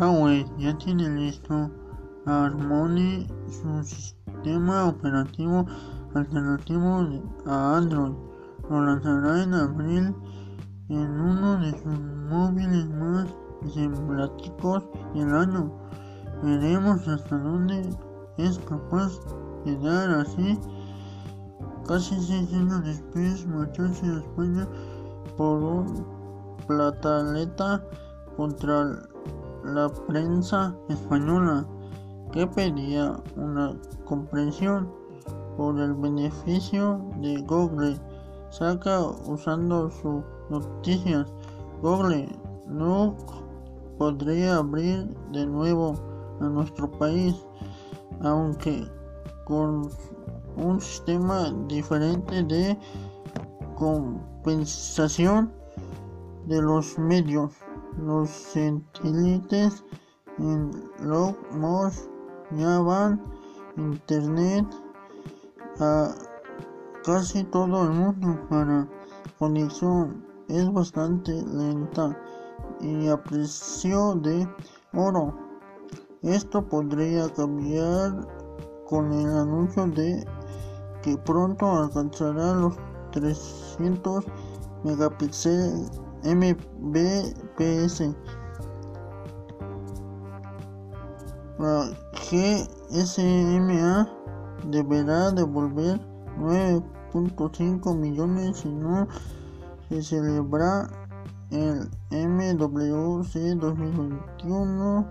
Huawei ya tiene listo Harmony, su sistema operativo alternativo a Android. Lo lanzará en abril en uno de sus móviles más emblemáticos del año. Veremos hasta dónde es capaz de dar así. Casi seis años después, marcharse a España por un plataleta contra la prensa española que pedía una comprensión por el beneficio de Google. Saca usando sus noticias. Google no podría abrir de nuevo a nuestro país, aunque con un sistema diferente de compensación de los medios. Los satélites en low ya van internet a casi todo el mundo para conexión es bastante lenta y a precio de oro. Esto podría cambiar con el anuncio de que pronto alcanzará los 300 megapíxeles MBPS. La GSMA deberá devolver 9.5 millones si no se celebra el MWC 2021.